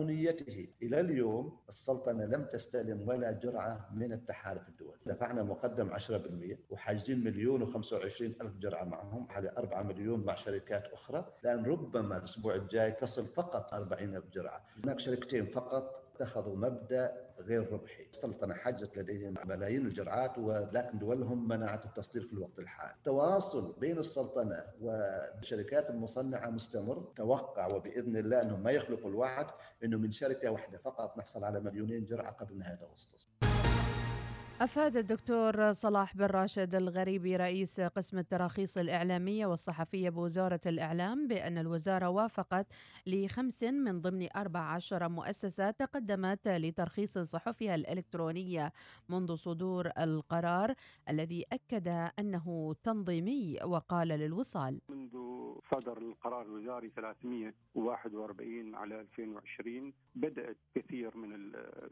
مأمونيته إلى اليوم السلطنة لم تستلم ولا جرعة من التحالف الدولي. دفعنا مقدم 10% وحاجزين مليون و25 ألف جرعة معهم حوالي 4 مليون مع شركات أخرى. لأن ربما الأسبوع الجاي تصل فقط 40 ألف جرعة. هناك شركتين فقط اتخذوا مبدأ غير ربحي. السلطنه حجت لديهم ملايين الجرعات ولكن دولهم منعت التصدير في الوقت الحالي. التواصل بين السلطنة والشركات المصنعة مستمر. توقع وبإذن الله أنهم ما يخلفوا الوعد إنه من شركة واحدة فقط نحصل على مليونين جرعة قبل نهاية أغسطس. أفاد الدكتور صلاح بن راشد الغريبي رئيس قسم التراخيص الإعلامية والصحفية بوزارة الإعلام بأن الوزارة وافقت لخمس من ضمن 14 مؤسسة تقدمت لترخيص صحفها الإلكترونية منذ صدور القرار الذي أكد أنه تنظيمي وقال للوصال. منذ صدر القرار الوزاري 341 على 2020 بدأت كثير من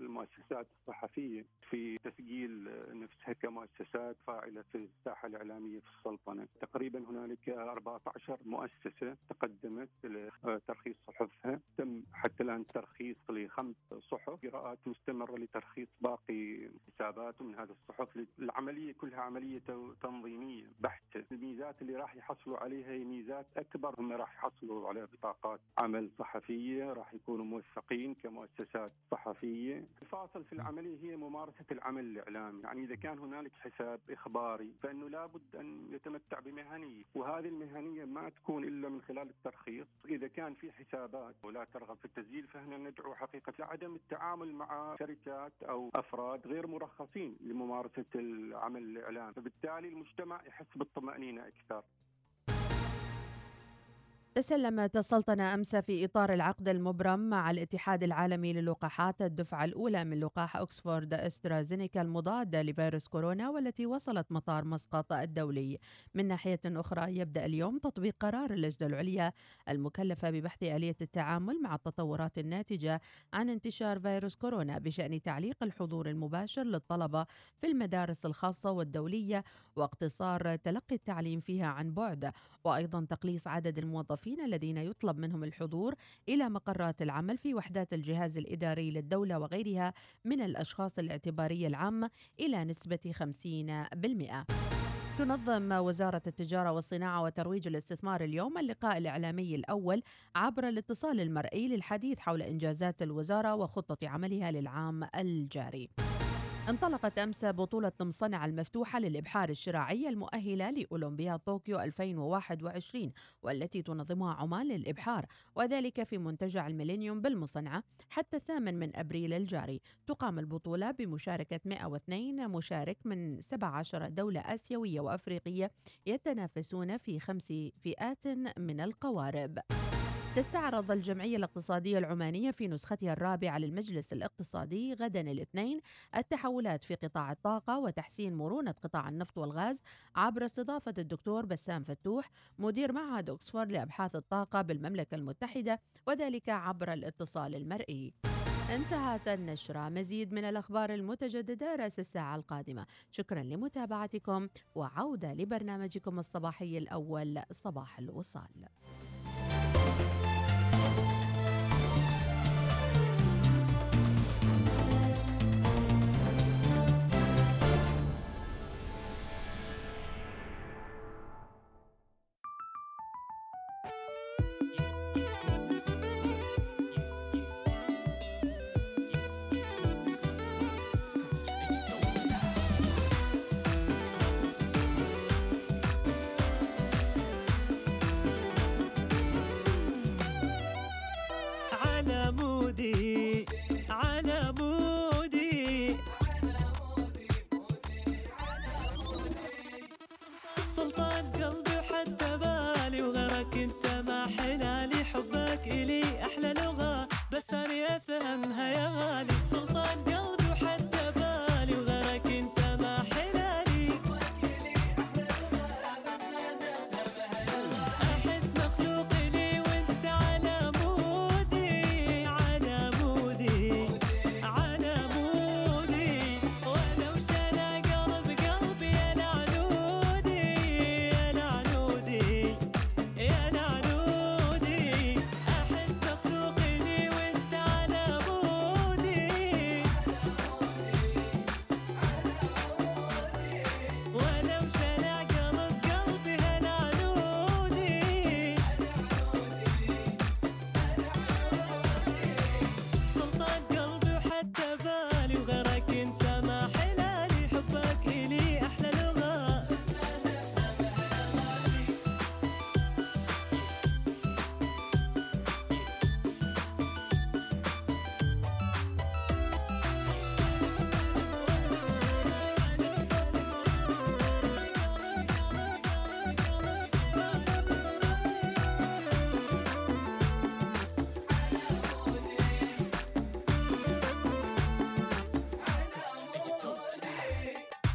المؤسسات الصحفية في تسجيل نفسها كمؤسسات فاعلة في الساحة الإعلامية في السلطنة. تقريبا هنالك 14 مؤسسة تقدمت لترخيص صحفها. تم حتى الآن ترخيص لخمس صحف. قراءات مستمرة لترخيص باقي حسابات من هذه الصحف. العملية كلها عملية تنظيمية بحتة. الميزات اللي راح يحصلوا عليها هي ميزات أكبر. هم راح يحصلوا على بطاقات عمل صحفية راح يكونوا موثقين كمؤسسات صحفية. الفاصل في العملية هي ممارسة العمل الإعلامي يعني إذا كان هنالك حساب إخباري فإنه لابد أن يتمتع بمهنية وهذه المهنية ما تكون إلا من خلال الترخيص. إذا كان في حسابات ولا ترغب في التسجيل فهنا ندعو حقيقة لعدم التعامل مع شركات أو أفراد غير مرخصين لممارسة العمل الإعلامي. فبالتالي المجتمع يحس بالطمأنينة أكثر. تسلمت السلطنة أمس في إطار العقد المبرم مع الاتحاد العالمي للقاحات الدفعة الأولى من لقاح أكسفورد أسترازينيكا المضادة لفيروس كورونا والتي وصلت مطار مسقط الدولي. من ناحية أخرى يبدأ اليوم تطبيق قرار اللجنة العليا المكلفة ببحث آلية التعامل مع التطورات الناتجة عن انتشار فيروس كورونا بشأن تعليق الحضور المباشر للطلبة في المدارس الخاصة والدولية واقتصار تلقي التعليم فيها عن بعد وأيضا تقليص عدد الموظفين الموظفين الذين يطلب منهم الحضور إلى مقرات العمل في وحدات الجهاز الإداري للدولة وغيرها من الأشخاص الاعتبارية العامة إلى نسبة 50%. تنظم وزارة التجارة والصناعة وترويج الاستثمار اليوم اللقاء الإعلامي الأول عبر الاتصال المرئي للحديث حول إنجازات الوزارة وخطة عملها للعام الجاري. انطلقت أمس بطولة مصنع المفتوحة للإبحار الشراعي المؤهلة لأولمبياد طوكيو 2021 والتي تنظمها عمان للإبحار وذلك في منتجع الميلينيوم بالمصنعة حتى الثامن من أبريل الجاري. تقام البطولة بمشاركة 102 مشارك من 17 دولة آسيوية وأفريقية يتنافسون في خمس فئات من القوارب. تستعرض الجمعية الاقتصادية العمانية في نسختها الرابعة للمجلس الاقتصادي غدا الاثنين التحولات في قطاع الطاقة وتحسين مرونة قطاع النفط والغاز عبر استضافة الدكتور بسام فتوح مدير معهد أكسفورد لأبحاث الطاقة بالمملكة المتحدة وذلك عبر الاتصال المرئي. انتهت النشرة. مزيد من الأخبار المتجددة رأس الساعة القادمة. شكرا لمتابعتكم وعودة لبرنامجكم الصباحي الأول صباح الوصال.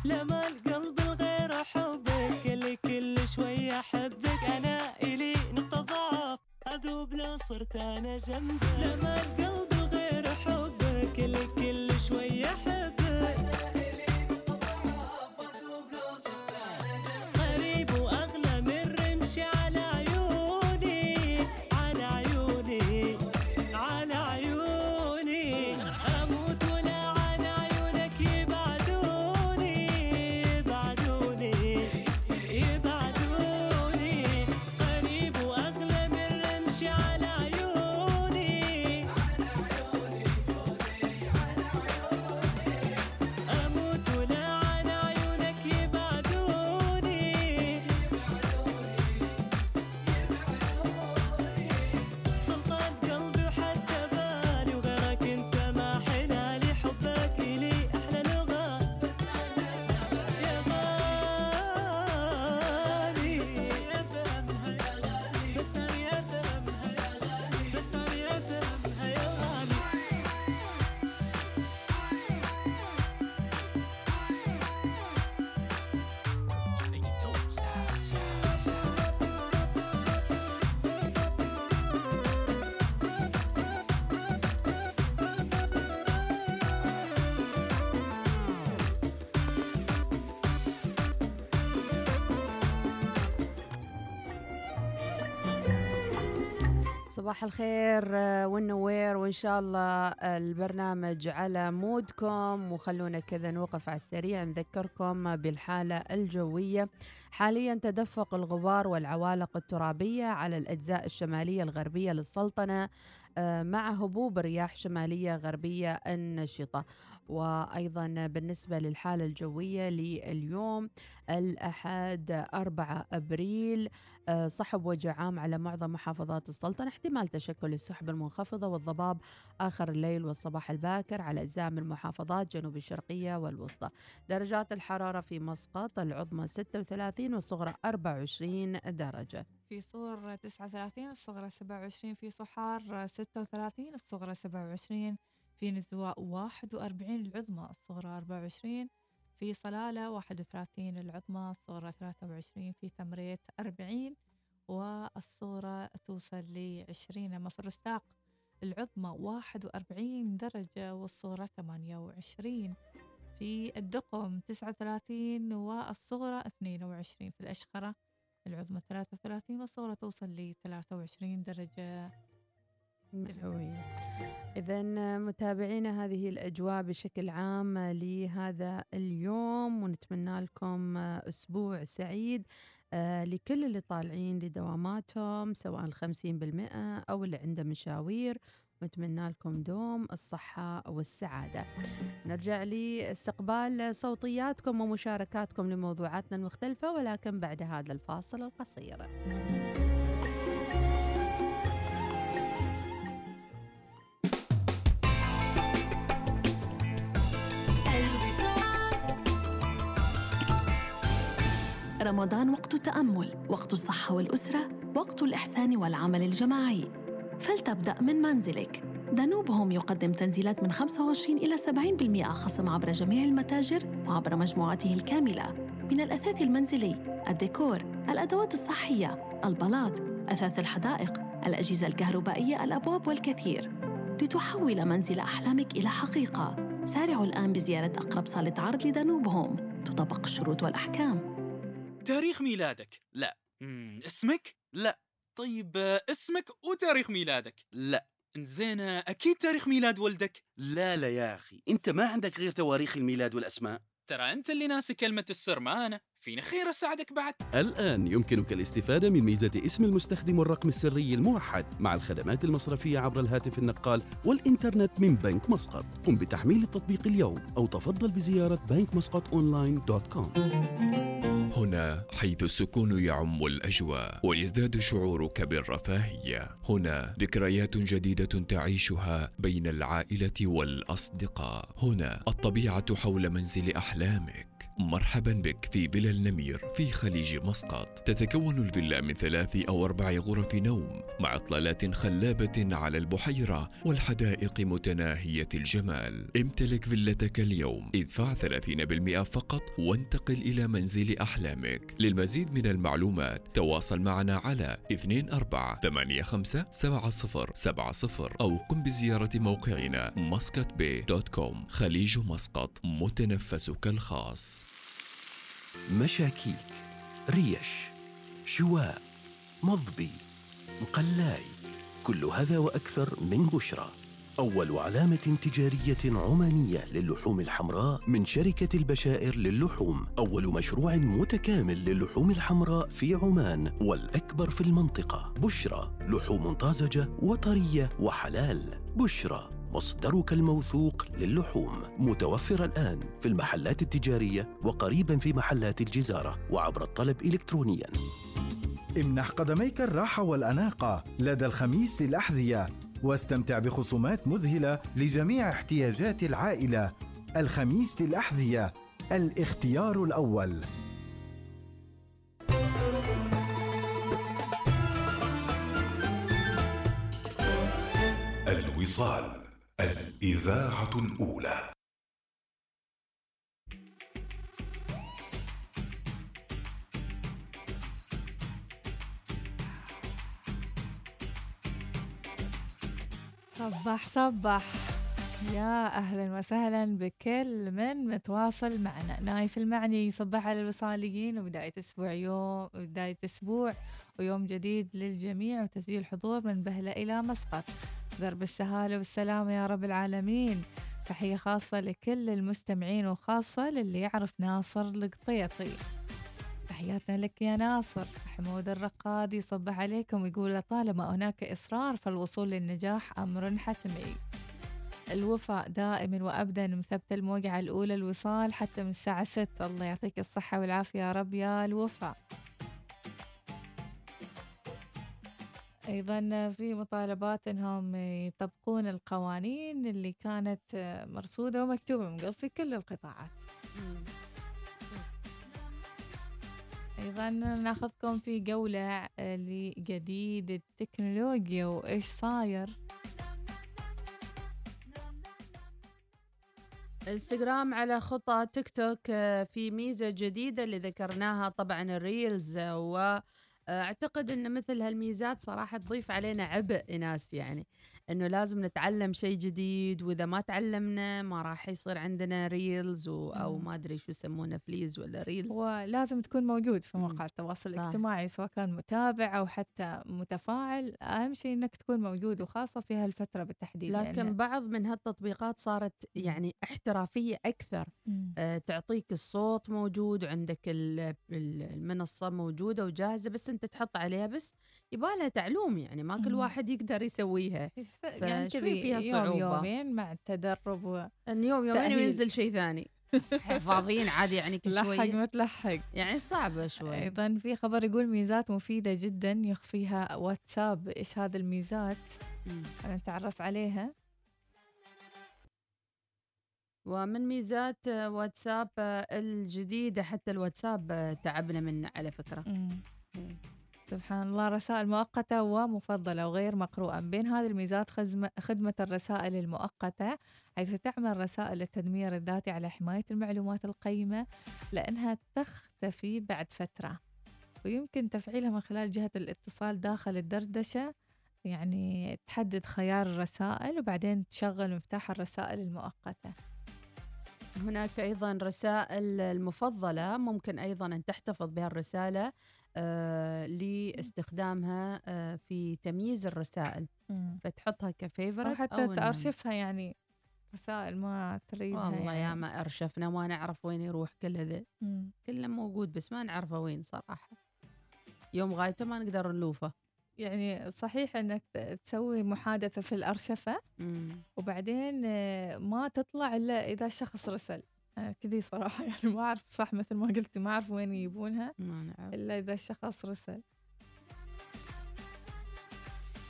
لما القلب الغير حبك اللي كل شوي أحبك. أنا إلي نقطة ضعف أذوب لو صرت أنا جنبك. لما القلب صباح الخير آه، والنوير وإن شاء الله البرنامج على مودكم. وخلونا كذا نوقف على السريع نذكركم بالحالة الجوية. حاليا تدفق الغبار والعوالق الترابية على الأجزاء الشمالية الغربية للسلطنة آه، مع هبوب رياح شمالية غربية النشطة. وأيضا بالنسبة للحالة الجوية لليوم الأحد 4 أبريل آه، صحب وجه عام على معظم محافظات السلطنة. احتمال تشكل السحب المنخفضة والضباب آخر الليل والصباح الباكر على أجزاء من المحافظات جنوب الشرقية والوسطى. درجات الحرارة في مسقط العظمى 36 والصغرى 24 درجة. في صور 39 الصغرى 27 في صحار 36 الصغرى 27 في نزواء 41 العظمى الصغرى 24 في صلالة 31 العظمى الصغرى 23 في تمريت 40 والصغرى توصل ل 20 أما في الرستاق العظمى 41 درجة والصغرى 28 في الدقم 39 والصغرى 22 في الأشخرة العظمى 33 والصغرى توصل ل 23 درجة. مئوية إذا متابعينا هذه الأجواء بشكل عام لهذا اليوم ونتمنى لكم أسبوع سعيد آه، لكل اللي طالعين لدواماتهم سواء الخمسين بالمئة أو اللي عنده مشاوير. نتمنى لكم دوم الصحة والسعادة. نرجع لاستقبال صوتياتكم ومشاركاتكم لموضوعاتنا المختلفة ولكن بعد هذا الفاصل القصير. رمضان وقت التأمل، وقت الصحة والأسرة، وقت الإحسان والعمل الجماعي. فلتبدأ من منزلك. دانوب هوم يقدم تنزيلات من 25 إلى 70% خصم عبر جميع المتاجر وعبر مجموعته الكاملة من الأثاث المنزلي، الديكور، الأدوات الصحية، البلاط، أثاث الحدائق، الأجهزة الكهربائية، الأبواب والكثير. لتحول منزل أحلامك إلى حقيقة. سارعوا الآن بزيارة أقرب صالة عرض لدانوب هوم. تطبق الشروط والأحكام. تاريخ ميلادك. لا. مم. اسمك؟ لا. طيب اسمك وتاريخ ميلادك؟ لا. زين أكيد تاريخ ميلاد ولدك؟ لا لا يا أخي. أنت ما عندك غير تواريخ الميلاد والأسماء. ترى أنت اللي ناسي كلمة السر ما انا فينا خير أساعدك بعد. الآن يمكنك الاستفادة من ميزة اسم المستخدم والرقم السري الموحد مع الخدمات المصرفية عبر الهاتف النقال والإنترنت من بنك مسقط. قم بتحميل التطبيق اليوم أو تفضل بزيارة بنك مسقط online dot com. هنا حيث السكون يعم الأجواء ويزداد شعورك بالرفاهية. هنا ذكريات جديدة تعيشها بين العائلة والأصدقاء. هنا الطبيعة حول منزل أحلامك. مرحبا بك في فيلا النمير في خليج مسقط. تتكون الفيلا من ثلاث أو أربع غرف نوم مع إطلالات خلابة على البحيرة والحدائق متناهية الجمال. امتلك فيلتك اليوم. ادفع 30% فقط وانتقل إلى منزل أحلامك. للمزيد من المعلومات تواصل معنا على 24857070 أو قم بزيارة موقعنا Muscat Bay dot com. خليج مسقط متنفسك الخاص. مشاكيك ريش شواء مضبي مقلاي كل هذا وأكثر من بشرى. أول علامة تجارية عمانية للحوم الحمراء من شركة البشائر للحوم. أول مشروع متكامل للحوم الحمراء في عمان والأكبر في المنطقة. بشرى لحوم طازجة وطرية وحلال. بشرى مصدرك الموثوق للحوم. متوفر الآن في المحلات التجارية وقريبا في محلات الجزارة وعبر الطلب إلكترونياً. امنح قدميك الراحة والأناقة لدى الخميس للأحذية واستمتع بخصومات مذهلة لجميع احتياجات العائلة. الخميس للأحذية الاختيار الأول. الوصال. الإذاعة الأولى. صبح صبح. يا أهلا وسهلا بكل من متواصل معنا. نايف المعني يصبح على الوصاليين وبداية أسبوع يوم بداية أسبوع ويوم جديد للجميع وتسجيل حضور من بهلة إلى مسقط. درب السهاله والسلامة يا رب العالمين. تحية خاصة لكل المستمعين وخاصة للي يعرف ناصر القطيطي. تحياتنا لك يا ناصر. حمود الرقاد يصبح عليكم ويقول طالما هناك إصرار فالوصول للنجاح أمر حتمي. الوفاء دائما وأبدا مثبت الموقعة الأولى الوصال حتى من الساعة 6 الله يعطيك الصحة والعافية يا رب يا الوفاء. أيضا في مطالبات أنهم يطبقون القوانين اللي كانت مرصودة ومكتوبة من قبل في كل القطاعات. أيضا ناخذكم في جولة لجديد التكنولوجيا وإيش صاير. إنستغرام على خطى تيك توك آه، في ميزة جديدة اللي ذكرناها طبعا ال reels آه، وأعتقد أن مثل هالميزات صراحة تضيف علينا عبء ناس يعني. إنه لازم نتعلم شيء جديد وإذا ما تعلمنا ما راح يصير عندنا reels و... أو مم. ما أدري شو يسمونه fleets ولا reels ولازم تكون موجود في. مواقع التواصل صح. الاجتماعي سواء كان متابع أو حتى متفاعل أهم شيء إنك تكون موجود وخاصة في هالفترة بالتحديد لكن لأن- بعض من هالتطبيقات صارت يعني احترافية أكثر مم. آه، تعطيك الصوت موجود وعندك ال- ال- المنصة موجودة وجاهزة بس أنت تحط عليها بس يبالها تعلوم يعني ما كل. واحد يقدر يسويها. يعني فشوي فيها يوم صعوبة. يومين مع التدرب و... يوم يومين. وينزل شيء ثاني. فاضيين عادي يعني كل لحق شوية. ما تلحق يعني صعبة شوي. أيضا في خبر يقول ميزات مفيدة جدا يخفيها واتساب. إيش هذه الميزات. خلينا نتعرف عليها. ومن ميزات واتساب الجديدة حتى الواتساب تعبنا منه على فكرة. مم. سبحان الله رسائل مؤقتة ومفضلة وغير مقروءة. بين هذه الميزات خدمة الرسائل المؤقتة حيث تعمل رسائل التدمير الذاتي على حماية المعلومات القيمة لأنها تختفي بعد فترة. ويمكن تفعيلها من خلال جهة الاتصال داخل الدردشة يعني تحدد خيار الرسائل وبعدين تشغل مفتاح الرسائل المؤقتة. هناك أيضا رسائل المفضلة ممكن أيضا أن تحتفظ بها الرسالة لاستخدامها آه، في تمييز الرسائل. فتحطها أو كفيفرت حتى أو تأرشفها يعني رسائل ما تريدها والله يعني. يا ما أرشفنا ما نعرف وين يروح كل هذا. كله موجود بس ما نعرفه وين صراحة. يوم غايته ما نقدر نلوفه. يعني صحيح إنك تسوي محادثة في الأرشفة مم. وبعدين آه، ما تطلع إلا إذا الشخص رسل. آه، كذي صراحة. يعني ما أعرف صح مثل ما قلتي ما أعرف وين يجيبونها. ما نعرف. إلا إذا الشخص رسل.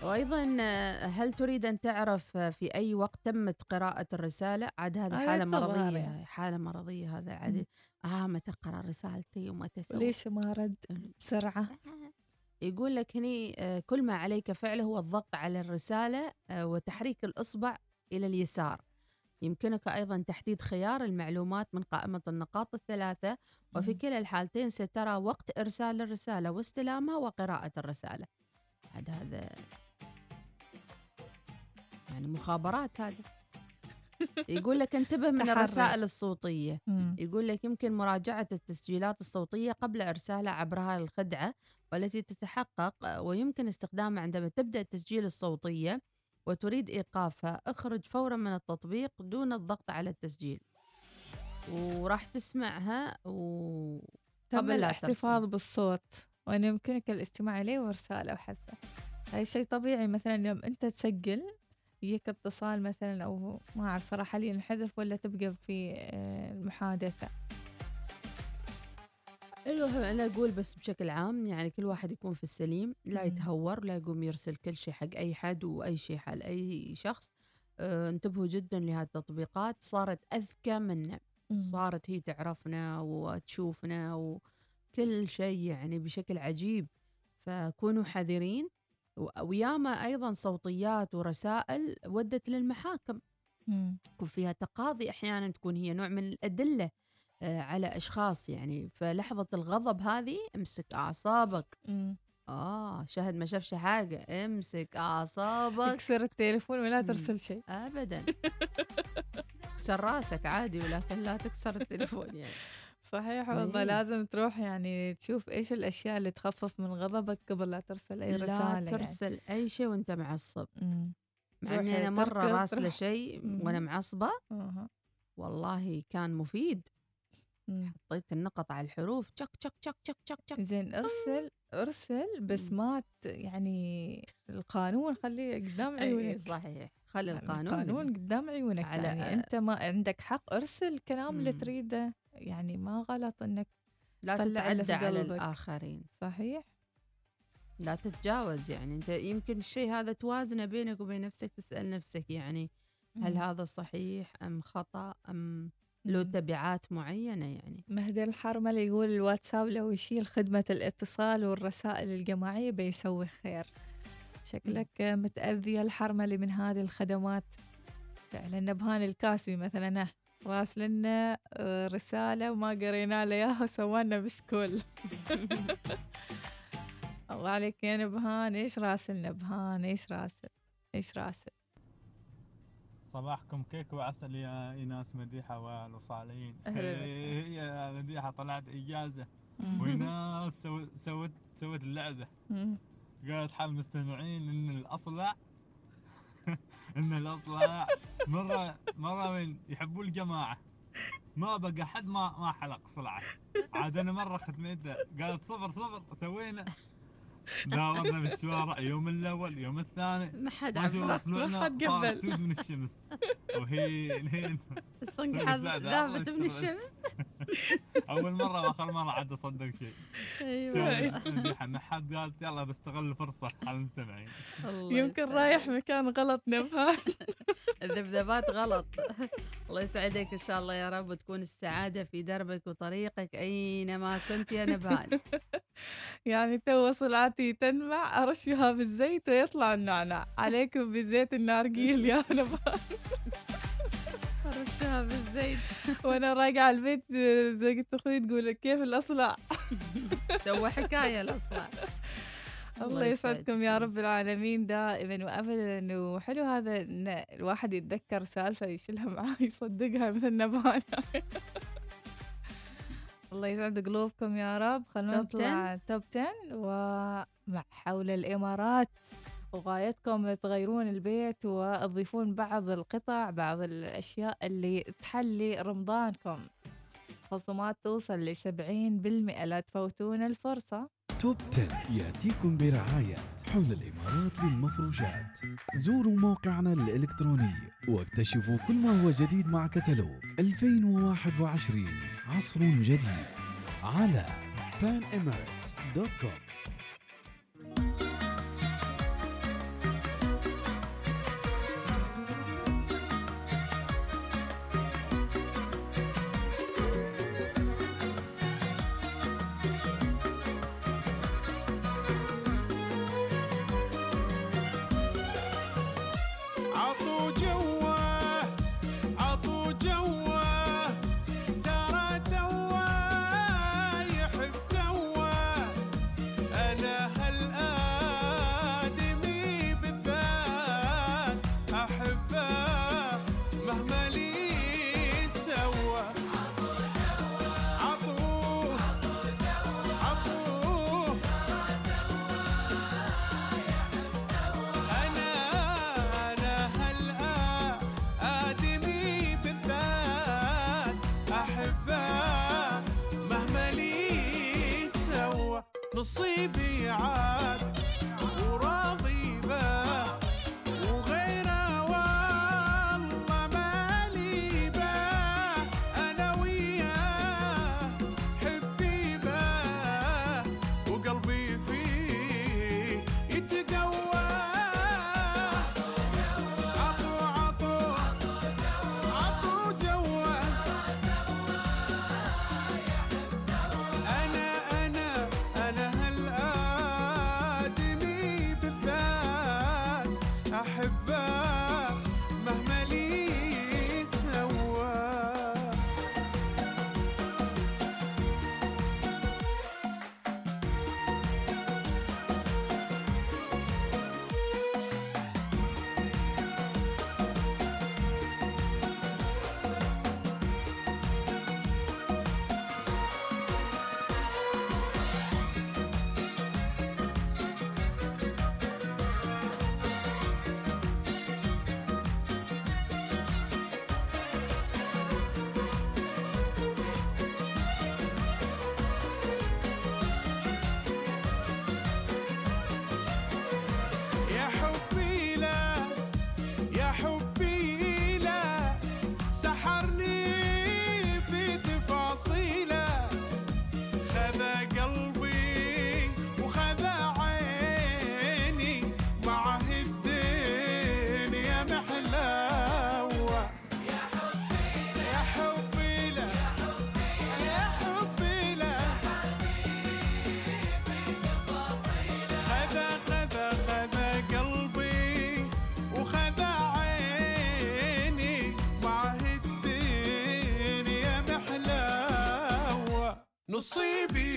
وأيضا آه، هل تريد أن تعرف آه، في أي وقت تمت قراءة الرسالة؟ عاد هذه الظاهر مرضية يعني. حالة مرضية هذا. عاد آه متى قرا رسالتي ومتى سوى؟ ليش ما رد؟ بسرعة. يقول لك هني آه، كل ما عليك فعله هو الضغط على الرسالة آه، وتحريك الإصبع إلى اليسار. يمكنك أيضا تحديد خيار المعلومات من قائمة النقاط الثلاثة وفي. كلا الحالتين سترى وقت إرسال الرسالة واستلامها وقراءة الرسالة عاد هذا يعني مخابرات هذا يقول لك انتبه من. الرسائل الصوتية. يقول لك يمكن مراجعة التسجيلات الصوتية قبل إرسالها عبر هذه الخدعة والتي تتحقق ويمكن استخدامها عندما تبدأ التسجيل الصوتية وتريد إيقافها اخرج فورا من التطبيق دون الضغط على التسجيل. وراح تسمعها و تم الاحتفاظ ترسل. بالصوت وأن يمكنك الاستماع إليه وإرساله وحذفه هاي شيء طبيعي مثلا يوم أنت تسجل يجيك اتصال مثلا أو ما أعرف صراحة هل ينحذف ولا تبقى في آه، المحادثة أيوه أنا أقول بس بشكل عام يعني كل واحد يكون في السليم لا. يتهور لا يقوم يرسل كل شيء حق أي حد وأي شيء حق أي شخص آه انتبهوا جدا لهذه التطبيقات صارت أذكى منا. صارت هي تعرفنا وتشوفنا وكل شيء يعني بشكل عجيب فكونوا حذرين وياما أيضا صوتيات ورسائل ودت للمحاكم. يكون فيها تقاضي أحيانا تكون هي نوع من الأدلة على أشخاص يعني فلحظة الغضب هذه امسك أعصابك. آه شهد ما شافش حاجة امسك أعصابك اكسر التليفون ولا. ترسل شيء ابدا اكسر راسك عادي ولكن لا تكسر التليفون يعني صحيح والله إيه. لازم تروح يعني تشوف إيش الأشياء اللي تخفف من غضبك قبل لا ترسل أي رسالة لا ترسل أي شيء وأنت معصب يعني. مع إني أنا مرة راسلة شيء. وأنا معصبة. والله كان مفيد مم. حطيت النقط على الحروف تشك تشك تشك تشك تشك تشك زين ارسل ارسل بس. ما يعني القانون خليه قدام عيونك صحيح خلي يعني القانون القانون قدام عيونك على- يعني أنت ما عندك حق ارسل الكلام اللي. تريده يعني ما غلط إنك لا تتعدى على قلبك. الآخرين صحيح لا تتجاوز يعني أنت يمكن الشيء هذا توازنه بينك وبين نفسك تسأل نفسك يعني هل مم. هذا صحيح أم خطأ أم له. تبعات معينة يعني. مهدي الحرمل يقول الواتساب لو يشيل خدمة الاتصال والرسائل الجماعية بيسوي خير. شكلك متأذية الحرملي من هذه الخدمات. فعلا نبهان الكاسبي مثلا. أه، راسلنا أه، رسالة وما قرينا له إياها وسوانا بسكول. الله عليك يا نبهان. إيش راسل نبهان؟ إيش راسل؟ إيش راسل؟ صباحكم كيك وعسل يا إيناس مديحة والوصاليين يا مديحة طلعت إجازة. مم. وإيناس سوت سوت مم. قالت حال المستمعين إن الأصلع إن الأصلع مرة مرة من يحبوا الجماعة. ما بقى حد ما ما حلق صلعة. عاد أنا مرة ختميته قالت صفر صفر سوينا. داورنا بالشوارع يوم الأول يوم الثاني. ما حد صنعنا ما قبل. من الشمس. وهي الحين الصنق حظ ذابت الله من. الشمس. أول مرة وآخر مرة عاد أصدق شيء. أيوه. ما حد قالت يلا بستغل الفرصة. على المستمعين يمكن. رايح مكان غلط نبهان الذبذبات غلط. الله يسعدك إن شاء الله يا رب وتكون السعادة في دربك وطريقك أينما كنت يا نبهان يعني تو صلعتي تنمع أرشها بالزيت ويطلع النعناع. عليكم بزيت النارجيل يا نبهان رشها بالزيت. وأنا راجعة البيت زوجة أخوي تقول كيف الأصلع؟ سوى حكاية الأصلع. الله يسعدكم يا رب العالمين دائما وابدا. وحلو هذا إن الواحد يتذكر سالفة يشيلها معاه يصدقها مثل نبهان الله يسعد قلوبكم يا رب. خلونا نطلع توب 10 ومع حول الإمارات. وغايتكم تغيرون البيت وتضيفون بعض القطع بعض الأشياء اللي تحلي رمضانكم. خصومات توصل ل 70% لا تفوتون الفرصة. توب 10 يأتيكم برعاية حول الإمارات للمفروشات. زوروا موقعنا الإلكتروني واكتشفوا كل ما هو جديد مع كتالوج 2021 عصر جديد على panemirates.com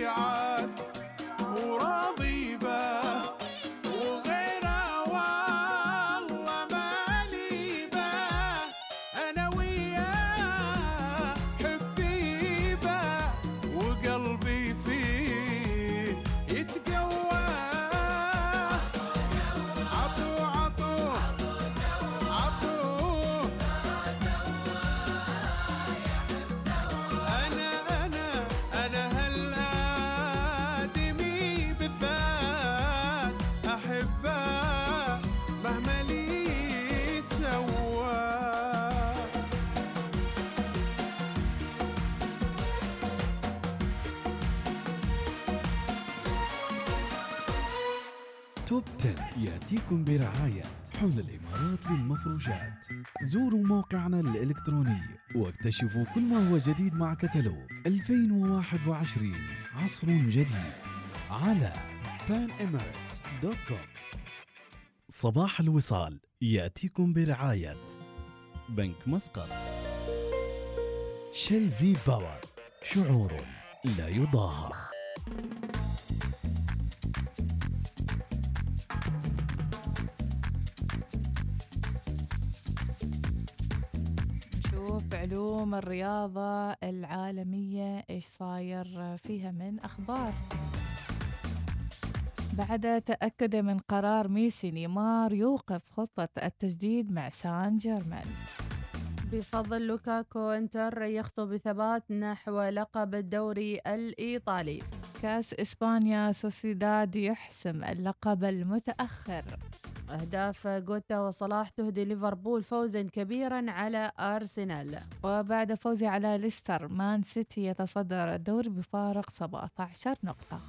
God. توب 10 يأتيكم برعاية حول الإمارات للمفروشات. زوروا موقعنا الإلكتروني واكتشفوا كل ما هو جديد مع كتالوج 2021 عصر جديد على panemirates.com صباح الوصال يأتيكم برعاية بنك مسقط. شيل في باور شعور لا يضاهى. علوم الرياضة العالمية إيش صاير فيها من أخبار؟ بعد تأكد من قرار ميسي نيمار يوقف خطة التجديد مع سان جيرمان. بفضل لوكاكو انتر يخطو بثبات نحو لقب الدوري الإيطالي. كأس إسبانيا سوسيداد يحسم اللقب المتأخر. أهداف جوتا وصلاح تهدي ليفربول فوزا كبيرا على أرسنال. وبعد فوزه على ليستر مان سيتي يتصدر الدوري بفارق 17 نقطة.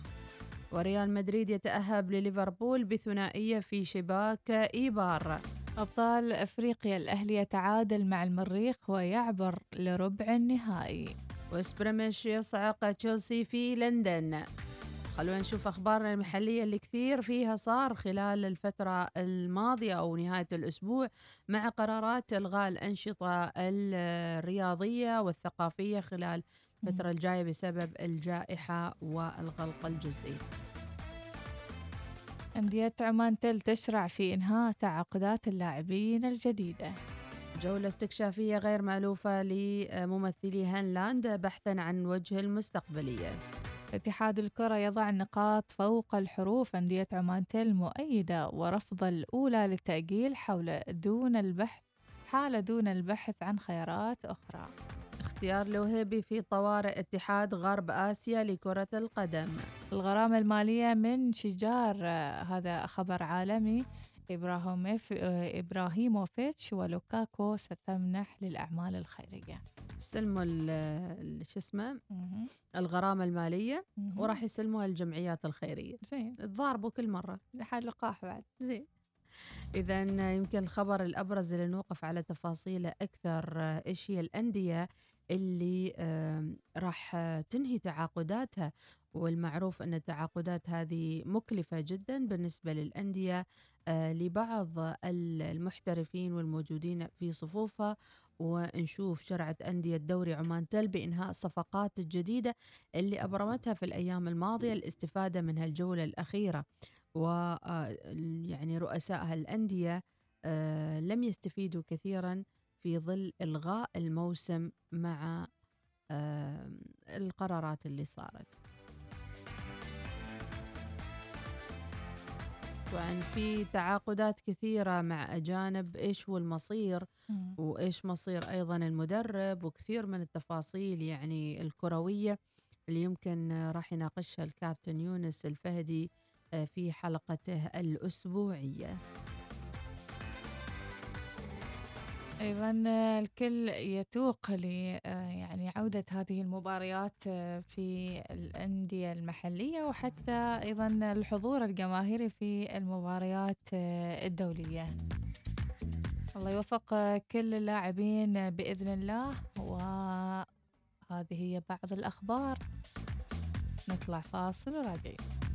وريال مدريد يتأهب لليفربول بثنائية في شباك إيبار. أبطال أفريقيا الأهلي يتعادل مع المريخ ويعبر لربع النهائي. وسبريمش يصعق تشيلسي في لندن. خلونا نشوف أخبارنا المحلية اللي كثير فيها صار خلال الفترة الماضية أو نهاية الأسبوع مع قرارات إلغاء الأنشطة الرياضية والثقافية خلال الفترة الجاية بسبب الجائحة والغلق الجزئي. أندية عمان تل تشرع في إنهاء تعاقدات اللاعبين الجديدة. جولة استكشافية غير مألوفة لممثلي هنلاند بحثا عن وجه المستقبلية. اتحاد الكرة يضع النقاط فوق الحروف أندية عمان تل مؤيدة ورفض الأولى للتأجيل حول دون البحث حال دون البحث عن خيارات أخرى. اختيار لوهيبي في طوارئ اتحاد غرب آسيا لكرة القدم. الغرامة المالية من شجار آه، هذا خبر عالمي. آه، إبراهيموفيتش ولوكاكو ستمنح للأعمال الخيرية. استلموا شو اسمه الغرامة المالية مهم. وراح يسلموها للجمعيات الخيرية. زين. تضاربوا كل مرة. لحد لقاح بعد. زين. إذا يمكن الخبر الأبرز اللي نوقف على تفاصيله أكثر آه، إيش هي الأندية اللي راح تنهي تعاقداتها؟ والمعروف أن التعاقدات هذه مكلفة جدا بالنسبة للأندية آه، لبعض ال- المحترفين والموجودين في صفوفها ونشوف شرعت أندية دوري عمان تل بإنهاء الصفقات الجديدة اللي أبرمتها في الأيام الماضية الاستفادة من هالجولة الأخيرة. و آه، يعني رؤساء هالأندية آه، لم يستفيدوا كثيرا في ظل إلغاء الموسم مع آه، القرارات اللي صارت. طبعا في تعاقدات كثيرة مع أجانب إيش هو المصير؟ مم. وإيش مصير أيضا المدرب؟ وكثير من التفاصيل يعني الكروية اللي يمكن راح يناقشها الكابتن يونس الفهدي آه، في حلقته الأسبوعية. أيضا آه، الكل يتوق ل آه، يعني عودة هذه المباريات آه، في الأندية المحلية وحتى أيضا الحضور الجماهيري في المباريات الدولية. الله يوفق كل اللاعبين بإذن الله. وهذه هي بعض الأخبار. نطلع فاصل وراجعين.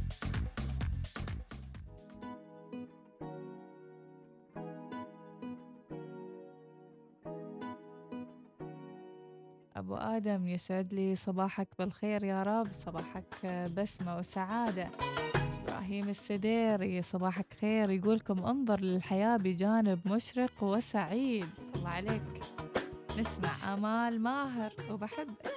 أبو آدم يسعد لي صباحك بالخير يا رب. صباحك بسمة وسعادة. إبراهيم السديري صباحك خير. يقولكم انظر للحياة بجانب مشرق وسعيد. الله عليك. نسمع آمال ماهر. وبحبك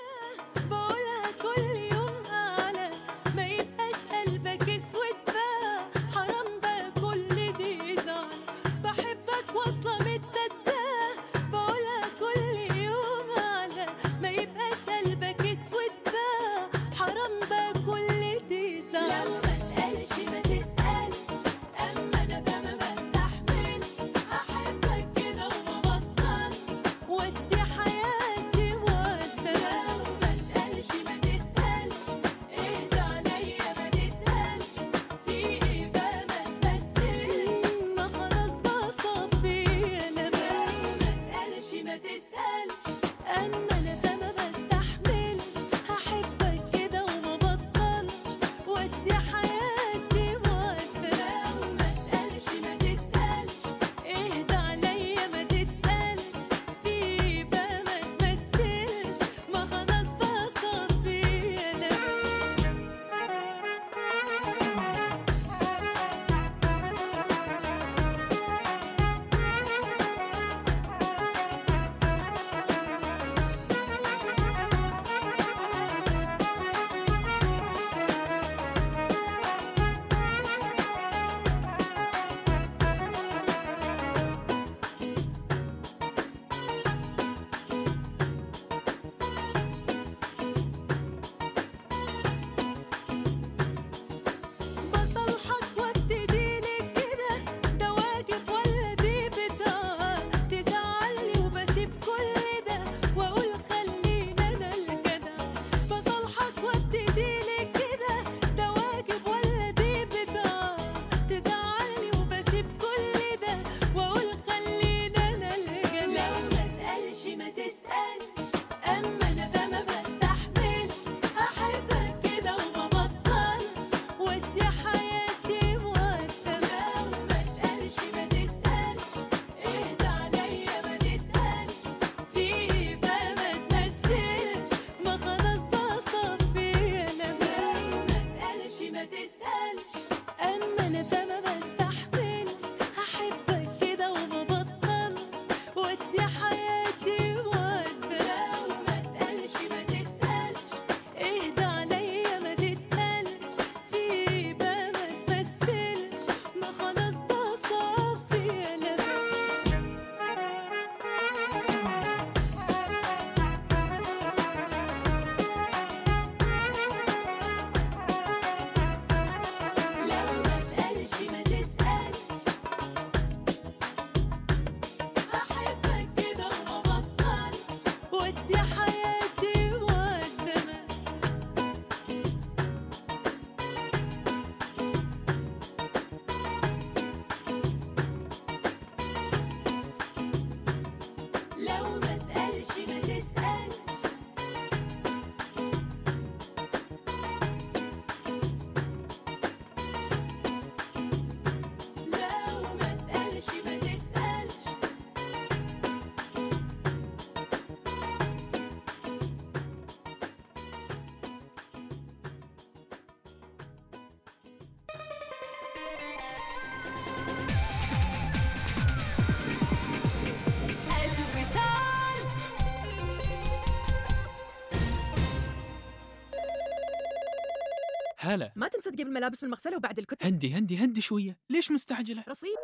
هلا. ما تنسى تجيب الملابس من المغسلة وبعد الكتب. هندي هندي هندي شوية. ليش مستعجلة؟ رصيد.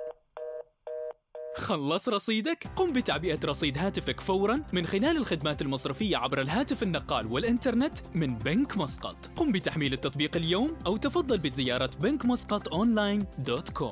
خلص رصيدك؟ قم بتعبئة رصيد هاتفك فورا من خلال الخدمات المصرفية عبر الهاتف النقال والإنترنت من بنك مسقط. قم بتحميل التطبيق اليوم أو تفضل بزيارة بنك مسقط online dot com.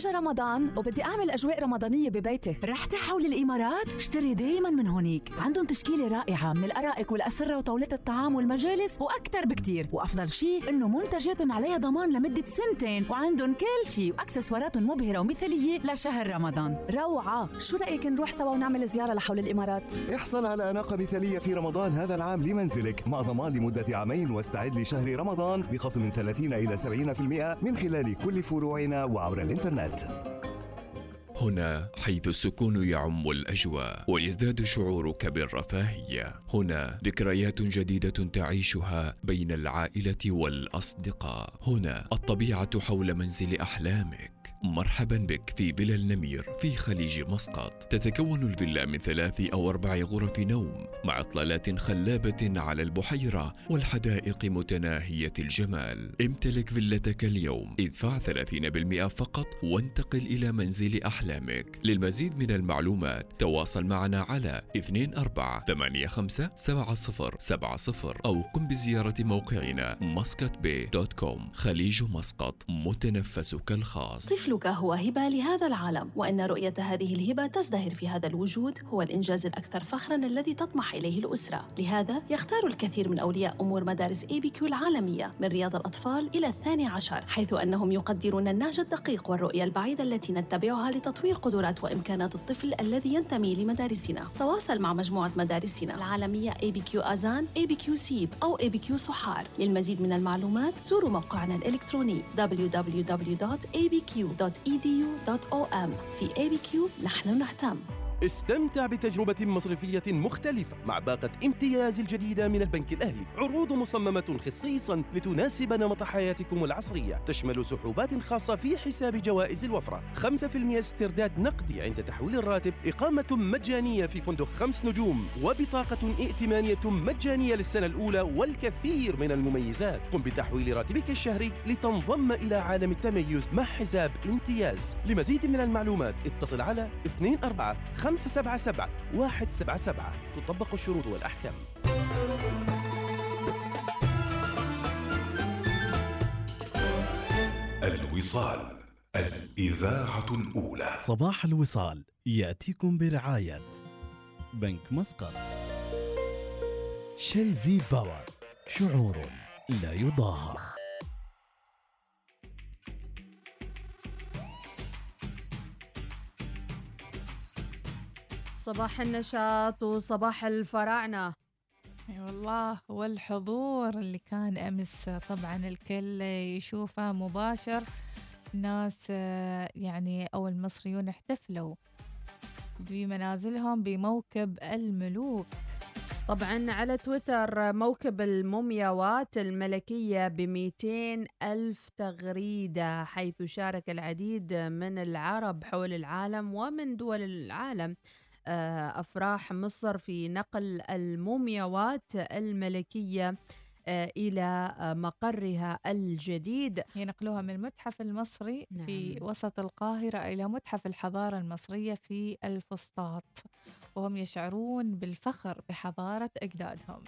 إجا رمضان وبدي أعمل أجواء رمضانية ببيتي. رح تحول الإمارات؟ اشتري دايما من هونيك. عندهم تشكيلة رائعة من الأرائك والأسرة وطاولات الطعام والمجالس وأكثر بكتير. وأفضل شيء إنه منتجاتهم عليها ضمان لمدة سنتين. وعندهم كل شيء واكسسوارات مبهرة ومثالية لشهر رمضان. روعة. شو رأيك نروح سوا ونعمل زيارة لحول الإمارات؟ احصل على أناقة مثالية في رمضان هذا العام لمنزلك. مع ضمان لمدة عامين واستعد لشهر رمضان بخصم من 30 إلى 70% من خلال كل فروعنا وعبر الإنترنت هنا حيث السكون يعم الأجواء ويزداد شعورك بالرفاهية. هنا ذكريات جديدة تعيشها بين العائلة والأصدقاء. هنا الطبيعة حول منزل أحلامك. مرحبا بك في فيلا النمير في خليج مسقط. تتكون الفيلا من ثلاث أو أربع غرف نوم مع إطلالات خلابة على البحيرة والحدائق متناهية الجمال. امتلك فيلتك اليوم. ادفع 30% فقط وانتقل إلى منزل أحلامك. للمزيد من المعلومات تواصل معنا على 24857070 أو قم بزيارة موقعنا مسقط خليج مسقط متنفسك الخاص. طفلك هو هبة لهذا العالم وإن رؤية هذه الهبة تزدهر في هذا الوجود هو الإنجاز الأكثر فخراً الذي تطمح إليه الأسرة. لهذا يختار الكثير من أولياء أمور مدارس ABQ العالمية من رياض الأطفال إلى الثاني عشر حيث أنهم يقدرون النهج الدقيق والرؤية البعيدة التي نتبعها لتطوير قدرات وإمكانات الطفل الذي ينتمي لمدارسنا. تواصل مع مجموعة مدارسنا العالمية ABQ أزان ABQ سيب أو ABQ صحار للمزيد من المعلومات زوروا موقعنا الإلكتروني www.abq.edu.om في ABQ نحن نهتم استمتع بتجربة مصرفية مختلفة مع باقة امتياز الجديدة من البنك الأهلي. عروض مصممة خصيصا لتناسب نمط حياتكم العصرية. تشمل سحوبات خاصة في حساب جوائز الوفرة. 5% استرداد نقدي عند تحويل الراتب. إقامة مجانية في فندق خمس نجوم. وبطاقة ائتمانية مجانية للسنة الأولى والكثير من المميزات. قم بتحويل راتبك الشهري لتنضم إلى عالم التميز مع حساب امتياز. لمزيد من المعلومات اتصل على 24 577 177 تطبق الشروط والأحكام. الوصال الإذاعة الأولى. صباح الوصال يأتيكم برعاية بنك مسقط. شيل في باور شعور لا يضاهى. صباح النشاط وصباح الفراعنة. أي والله والحضور اللي كان أمس طبعا الكل يشوفه مباشر. ناس آه، يعني أو المصريون احتفلوا بمنازلهم بموكب الملوك. طبعا على تويتر موكب المومياوات الملكية ب ألف تغريدة حيث شارك العديد من العرب حول العالم ومن دول العالم. أفراح مصر في نقل المومياوات الملكية آه، إلى آه، مقرها الجديد ينقلوها من المتحف المصري نعم. في وسط القاهرة إلى متحف الحضارة المصرية في الفسطاط وهم يشعرون بالفخر بحضارة أجدادهم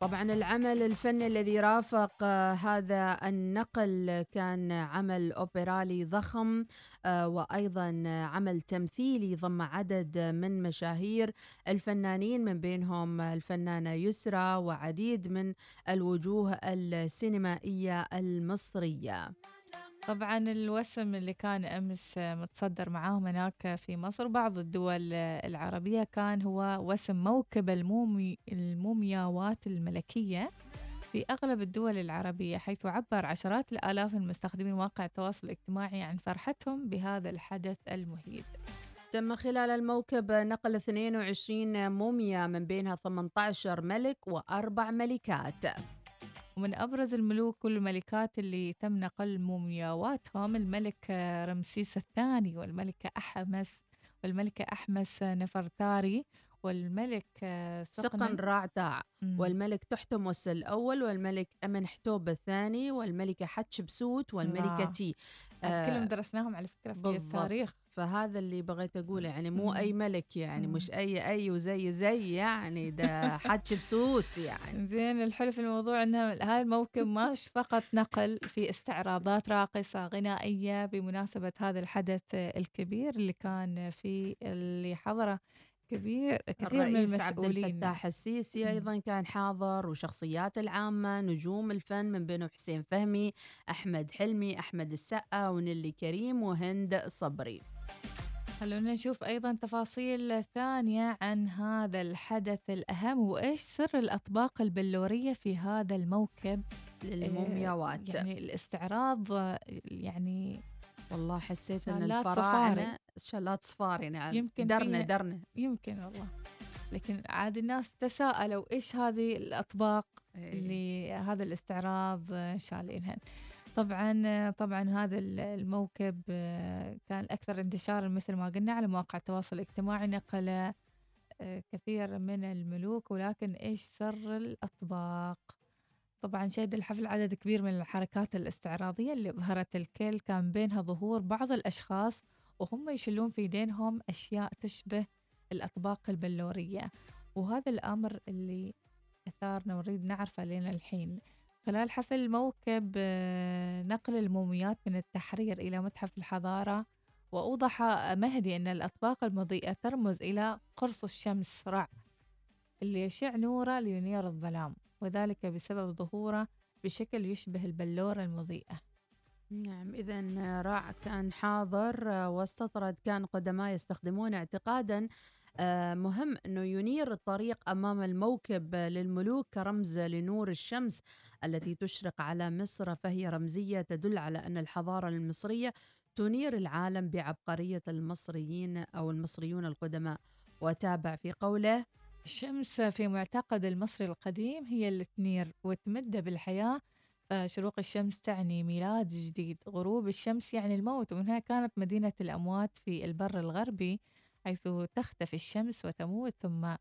طبعا العمل الفني الذي رافق آه، هذا النقل كان عمل أوبرالي ضخم آه، وأيضا عمل تمثيلي ضم عدد من مشاهير الفنانين من بينهم الفنانة يسرى وعديد من الوجوه السينمائية المصرية. طبعا الوسم اللي كان أمس متصدر معاهم هناك في مصر بعض الدول العربية كان هو وسم موكب المومي المومياوات الملكية في أغلب الدول العربية حيث عبر عشرات الآلاف من مستخدمين مواقع التواصل الاجتماعي عن فرحتهم بهذا الحدث المهيب. تم خلال الموكب نقل 22 موميا من بينها 18 ملك وأربع ملكات. ومن أبرز الملوك والملكات اللي تم نقل مومياواتهم الملك رمسيس الثاني والملكة أحمس والملكة أحمس نفرتاري والملك آه، سقن سقن راع تاع مم. والملك تحتمس الأول والملك أمنحتوب الثاني والملكة حتشبسوت والملكة. تي. كلهم آه، درسناهم على فكرة في بالضبط. التاريخ. فهذا اللي بغيت أقوله يعني مو. أي ملك يعني. مش أي أي وزي زي يعني ده حتشبسوت يعني زين الحلو في الموضوع ان هذا الموكب ماش فقط نقل في استعراضات راقصة غنائية بمناسبة هذا الحدث الكبير اللي كان في اللي حضره كبير كثير من الرئيس عبد المسؤولين الفتاح السيسي مم. أيضا كان حاضر وشخصيات العامة نجوم الفن من بينهم حسين فهمي أحمد حلمي أحمد السقا ونيلي كريم وهند صبري خلونا نشوف أيضا تفاصيل ثانية عن هذا الحدث الأهم وإيش سر الأطباق البلورية في هذا الموكب للمومياوات. آه، يعني الاستعراض يعني والله حسيت إن الفراعنة. شلات صفاري نعم يمكن درنا درنا يمكن والله لكن عاد الناس تساءلوا إيش هذه الأطباق إيه. اللي هذا الاستعراض شالينها طبعا طبعا هذا ال- الموكب آه، كان أكثر انتشارا مثل ما قلنا على مواقع التواصل الاجتماعي نقل آه، كثير من الملوك ولكن إيش سر الأطباق؟ طبعا شهد الحفل عدد كبير من الحركات الاستعراضية اللي أبهرت الكل كان بينها ظهور بعض الأشخاص وهم يشلون في يدينهم أشياء تشبه الأطباق البلورية. وهذا الأمر اللي أثارنا ونريد نعرفه لنا الحين. خلال حفل موكب آه، نقل الموميات من التحرير إلى متحف الحضارة وأوضح مهدي أن الأطباق المضيئة ترمز إلى قرص الشمس رع اللي يشع نوره لينير الظلام وذلك بسبب ظهوره بشكل يشبه البلورة المضيئة. نعم إذا راع كان حاضر آه، واستطرد كان قدماء يستخدمون اعتقادا مهم أنه ينير الطريق أمام الموكب آه، للملوك كرمز لنور الشمس التي تشرق على مصر فهي رمزية تدل على أن الحضارة المصرية تنير العالم بعبقرية المصريين أو المصريون القدماء. وتابع في قوله الشمس في معتقد المصري القديم هي اللي تنير وتمد بالحياة فشروق الشمس تعني ميلاد جديد. غروب الشمس يعني الموت ومنها كانت مدينة الأموات في البر الغربي. حيث تختفي الشمس وتموت ثم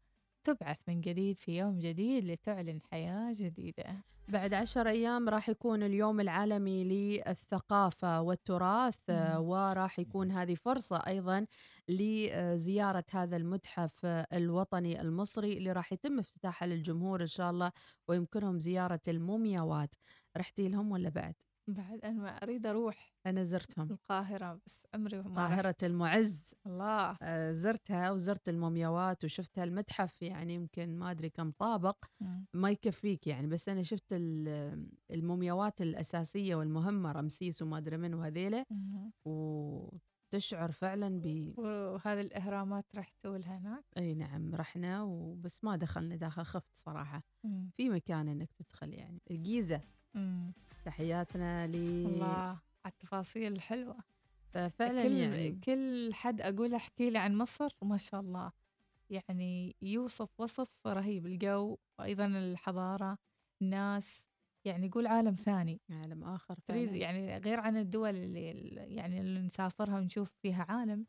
تبعث من جديد في يوم جديد لتعلن حياة جديدة بعد عشر أيام راح يكون اليوم العالمي للثقافة والتراث. وراح يكون هذه فرصة أيضا لزيارة هذا المتحف الوطني المصري اللي راح يتم افتتاحه للجمهور إن شاء الله ويمكنهم زيارة المومياوات رحتي لهم ولا بعد؟ بعد أنا ما أريد أروح أنا زرتهم. القاهرة بس عمري ما قاهرة. المعز. الله. آه، زرتها وزرت المومياوات وشفتها. المتحف يعني يمكن ما أدري كم طابق. مم. ما يكفيك يعني بس أنا شفت ال- المومياوات الأساسية والمهمة رمسيس وما أدري من وهذيله. وتشعر فعلا ب وهذه الإهرامات رحتوا لها هناك. أي نعم رحنا وبس ما دخلنا داخل خفت صراحة. مم. في مكان إنك تدخل يعني. الجيزة. مم. تحياتنا ل الله على التفاصيل الحلوة ففعلا كل يعني كل حد أقول أحكي لي عن مصر ما شاء الله يعني يوصف وصف رهيب الجو وأيضا الحضارة الناس يعني يقول عالم ثاني عالم آخر تريد. يعني غير عن الدول اللي يعني اللي نسافرها ونشوف فيها عالم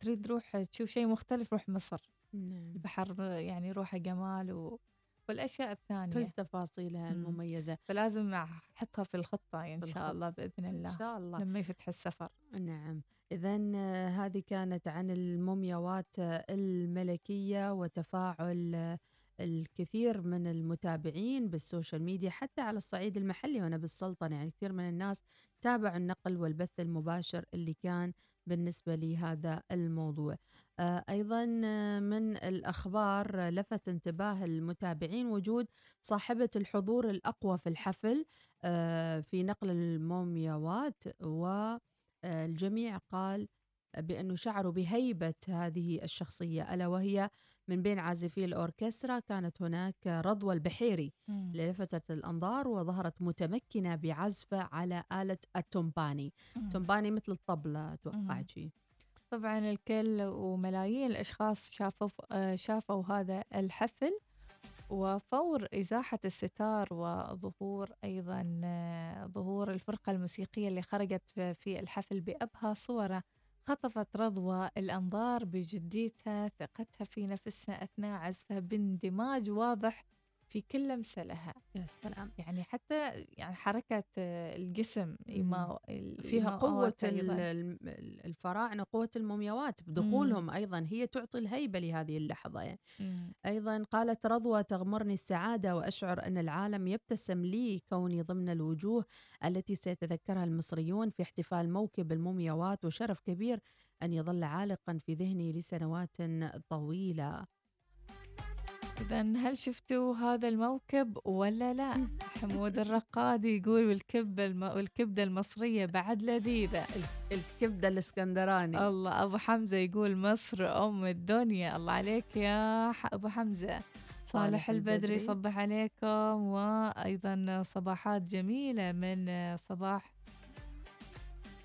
تريد تروح تشوف شيء مختلف روح مصر نعم. البحر يعني روحه جمال و... والأشياء الثانية. كل تفاصيلها مم. المميزة. فلازم أحطها في الخطة إن في شاء الله بإذن الله إن شاء الله. لما يفتح السفر. نعم. إذا هذه كانت عن المومياوات آه، الملكية وتفاعل آه، الكثير من المتابعين بالسوشيال ميديا حتى على الصعيد المحلي. هنا بالسلطنة يعني كثير من الناس تابعوا النقل والبث المباشر اللي كان بالنسبة لهذا الموضوع. آه، أيضا آه، من الأخبار آه، لفت انتباه المتابعين وجود صاحبة الحضور الأقوى في الحفل في نقل المومياوات والجميع قال بأنه شعروا بهيبة هذه الشخصية ألا وهي من بين عازفي الأوركسترا كانت هناك رضوى البحيري. اللي لفتت الأنظار وظهرت متمكنة بعزفه على آلة التومباني مم. تومباني مثل الطبلة مم. توقعت شيء طبعا الكل وملايين الأشخاص شافوا آه، شافوا هذا الحفل وفور إزاحة الستار وظهور أيضا آه، ظهور الفرقة الموسيقية اللي خرجت في- في الحفل بأبهى صورة خطفت رضوى الأنظار بجديتها ثقتها في نفسها أثناء عزفها بإندماج واضح في كل لمسة لها. يا سلام يعني حتى يعني حركة آه، الجسم إيما فيها قوة الإيماءات ال- أيضاً. الم- الفراعنة قوة المومياوات بدخولهم أيضا. هي تعطي الهيبة لهذه اللحظة. يعني. مم. أيضا قالت رضوى تغمرني السعادة وأشعر أن العالم يبتسم لي كوني ضمن الوجوه التي سيتذكرها المصريون في احتفال موكب المومياوات. وشرف كبير أن يظل عالقا في ذهني لسنوات طويلة. إذا هل شفتوا هذا الموكب ولا لا؟ حمود الرقادي يقول والكبة الم... والكبدة المصرية بعد لذيذة الكبدة الإسكندراني الله أبو حمزة يقول مصر أم الدنيا الله عليك يا. أبو حمزة صالح البدري. صبح عليكم وأيضا صباحات جميلة من صباح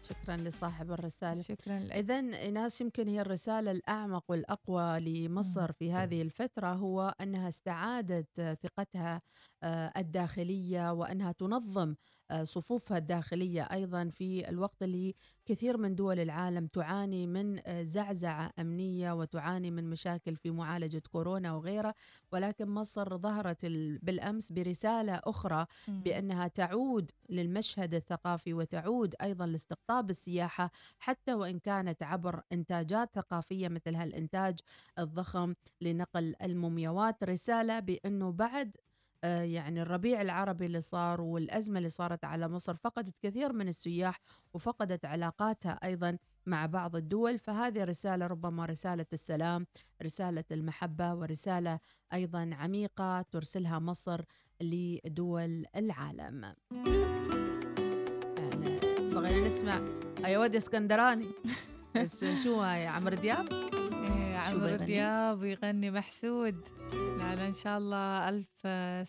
شكرا لصاحب الرسالة. شكرا لك. إذا إيناس يمكن هي الرسالة الأعمق والأقوى لمصر في هذه الفترة هو أنها استعادت ثقتها الداخلية وأنها تنظم آه، صفوفها الداخلية أيضا في الوقت اللي كثير من دول العالم تعاني من آه، زعزعة أمنية وتعاني من مشاكل في معالجة كورونا وغيرها ولكن مصر ظهرت ال- بالأمس برسالة أخرى. بأنها تعود للمشهد الثقافي وتعود أيضا لاستقطاب السياحة حتى وإن كانت عبر إنتاجات ثقافية مثل هالإنتاج الضخم لنقل المومياوات رسالة بأنه بعد آه، يعني الربيع العربي اللي صار والأزمة اللي صارت على مصر فقدت كثير من السياح وفقدت علاقاتها أيضا مع بعض الدول. فهذه رسالة ربما رسالة السلام رسالة المحبة ورسالة أيضا عميقة ترسلها مصر لدول العالم. بغينا نسمع. ودي اسكندراني. بس شو هاي عمرو دياب؟ شو عمرو؟ دياب يغني محسود. لا لا إن شاء الله ألف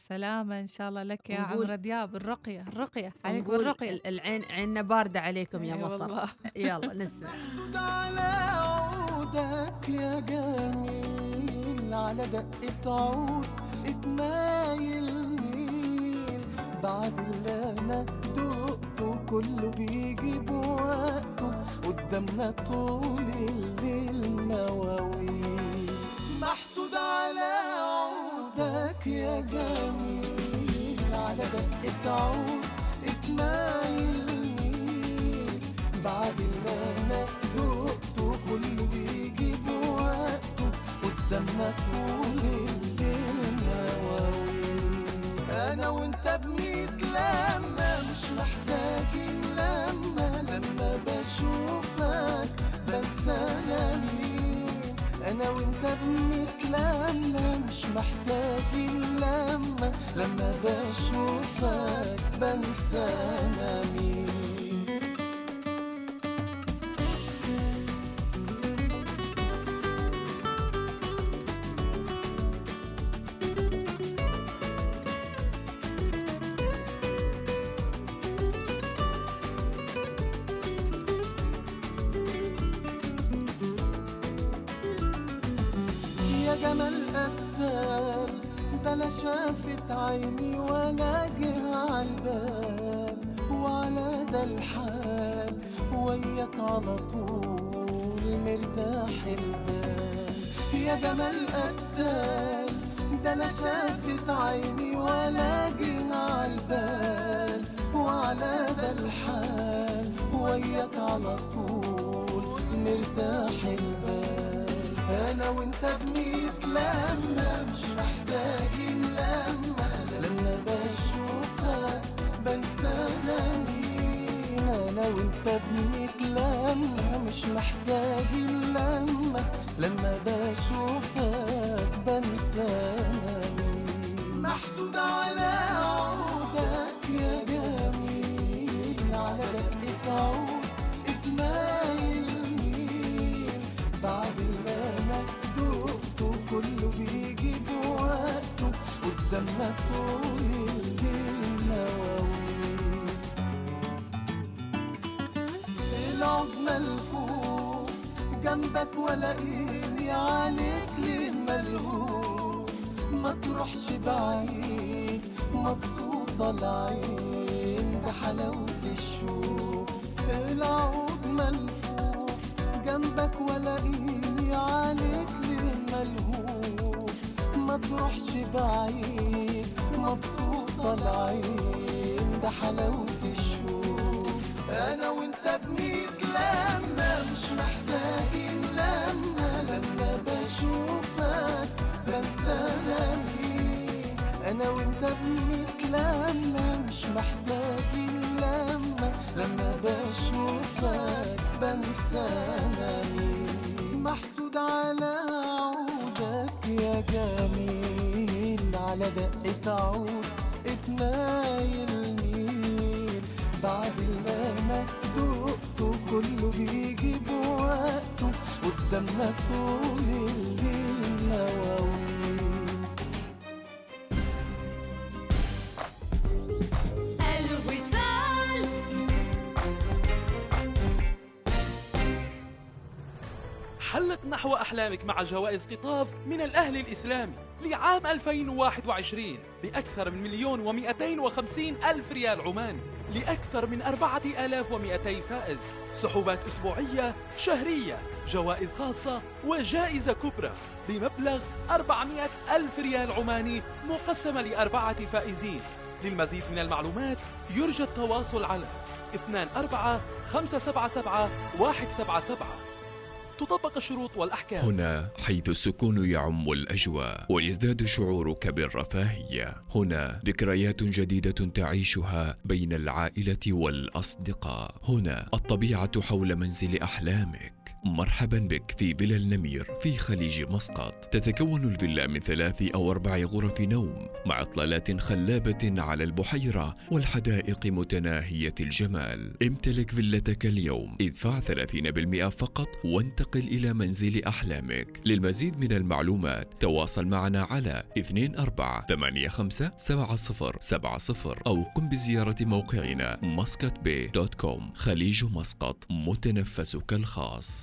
سلامة. إن شاء الله لك يا عمرو دياب الرقية الرقية. عليك نقول بالرقية. ال- العين عيننا باردة عليكم يا إي مصر. والله. يلا نسمع. محسود على عودك يا جميل على دقة عود. اتمايل ميل بعد اللي أنا دقته كله بيجي بوقته قدامنا طول الليل مواويل محسود على عودك يا جميل على دقة عود اتمايل ميل بعد اللي أنا دقته كله بيجي بوقته قدامنا طول الليل وأنت بنتلمى مش محتاجين لما لما بشوفك بنسى مين أنا وأنت بنتلمى مش محتاجين لما لما بشوفك بنسى مين عيني ولا جه عالبال وعلى ده الحال وياك على طول مرتاح البال يا جمال قتال ده لا شافت عيني ولا جه عالبال وعلى ده الحال وياك على طول مرتاح البال أنا وأنت بنتلمى مش محتاجين وانت بنتلمى مش محتاجين لما لما بشوفك بنسى محسود على عودك يا جميل. على دقة عود اتمايل مين بعد أنا دقته كله بيجي بوقته. قدامنا طول ملفوف جنبك ولاقيني عليك ليه ملهوف؟ ما تروحش بعيد مبسوطة العين بحلاوة الشوف. العود ملفوف جنبك ولاقيني عليك ليه ملهوف؟ ما تروحش بعيد مبسوطة العين بحلاوة الشوف. أنا بميت لما مش محتاجين لما لما بشوفك بنسى أنا وأنت بميت لما مش محتاجين لما لما بشوفك بنسى أنا مين محسود على عودك يا جميل على دقة عود اتنايل مين بعد كله بيجي بوقته قدامنا طول الليل مواويل نحو أحلامك مع جوائز قطاف من الأهل الإسلامي لعام 2021 بأكثر من مليون ومئتين وخمسين ألف ريال عماني لأكثر من أربعة آلاف ومئتي فائز. سحوبات أسبوعية شهرية جوائز خاصة وجائزة كبرى بمبلغ 400 ألف ريال عماني مقسمة لأربعة فائزين. للمزيد من المعلومات يرجى التواصل على 24 577 177 تطبق الشروط والأحكام. هنا حيث السكون يعم الأجواء ويزداد شعورك بالرفاهية. هنا ذكريات جديدة تعيشها بين العائلة والأصدقاء. هنا الطبيعة حول منزل أحلامك. مرحبا بك في فيلا النمير في خليج مسقط. تتكون الفيلا من ثلاث أو أربع غرف نوم مع إطلالات خلابة على البحيرة والحدائق متناهية الجمال. امتلك فيلتك اليوم. ادفع 30% فقط وانتقل إلى منزل أحلامك. للمزيد من المعلومات تواصل معنا على 24857070 أو قم بزيارة موقعنا Muscat Bay dot com. خليج مسقط متنفسك الخاص.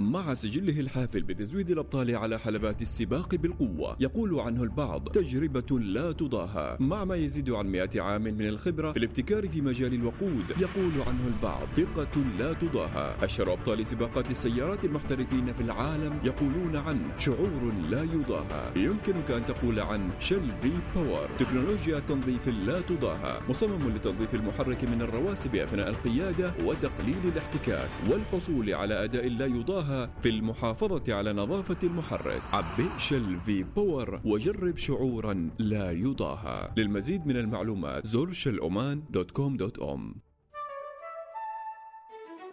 مع سجله الحافل بتزويد الأبطال على حلبات السباق بالقوة يقول عنه البعض تجربة لا تضاهى. مع ما يزيد عن 100 عام من الخبرة في الابتكار في مجال الوقود يقول عنه البعض ثقة لا تضاهى. أشهر أبطال سباقات السيارات المحترفين في العالم يقولون عن شعور لا يضاهى. يمكنك أن تقول عن Shell V-Power تكنولوجيا تنظيف لا تضاهى. مصمم لتنظيف المحرك من الرواسب أثناء القيادة وتقليل الاحتكاك والحصول على أداء لا يضاهى في المحافظة على نظافة المحرك. عبئ Shell V-Power وجرب شعورا لا يضاهى. للمزيد من المعلومات زر Shell Oman dot com dot om.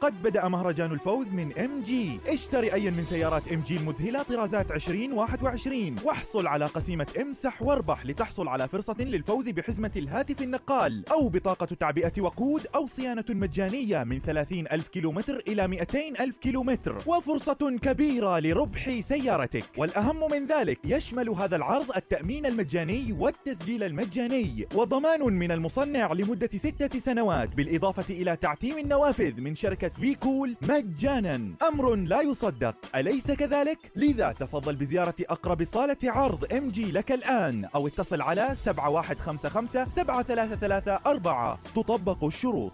قد بدأ مهرجان الفوز من MG اشتري أي من سيارات MG المذهلة طرازات 2021 واحصل على قسيمة امسح واربح لتحصل على فرصة للفوز بحزمة الهاتف النقال أو بطاقة تعبئة وقود أو صيانة مجانية من 30 ألف كيلومتر إلى 200 ألف كيلومتر. وفرصة كبيرة لربح سيارتك. والأهم من ذلك يشمل هذا العرض التأمين المجاني والتسجيل المجاني. وضمان من المصنع لمدة ستة سنوات بالإضافة إلى تعتيم النوافذ من شركة V-Kool مجانا. أمر لا يصدق. أليس كذلك؟ لذا تفضل بزيارة أقرب صالة عرض MG لك الآن أو اتصل على 7155 7334 تطبق الشروط.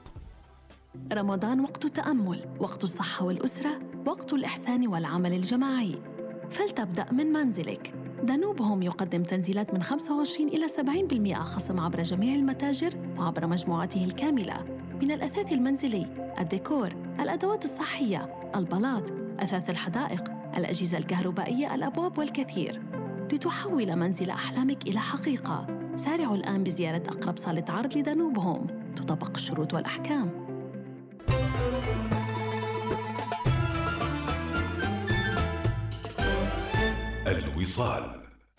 رمضان وقت التأمل وقت الصحة والأسرة وقت الإحسان والعمل الجماعي. فلتبدأ من منزلك. Danube Home يقدم تنزيلات من 25 إلى 70% خصم عبر جميع المتاجر وعبر مجموعته الكاملة. من الأثاث المنزلي، الديكور، الأدوات الصحية، البلاط، أثاث الحدائق، الأجهزة الكهربائية، الأبواب والكثير. لتحول منزل أحلامك إلى حقيقة، سارعوا الآن بزيارة أقرب صالة عرض لدانوب هوم، تطبق الشروط والأحكام. الوصال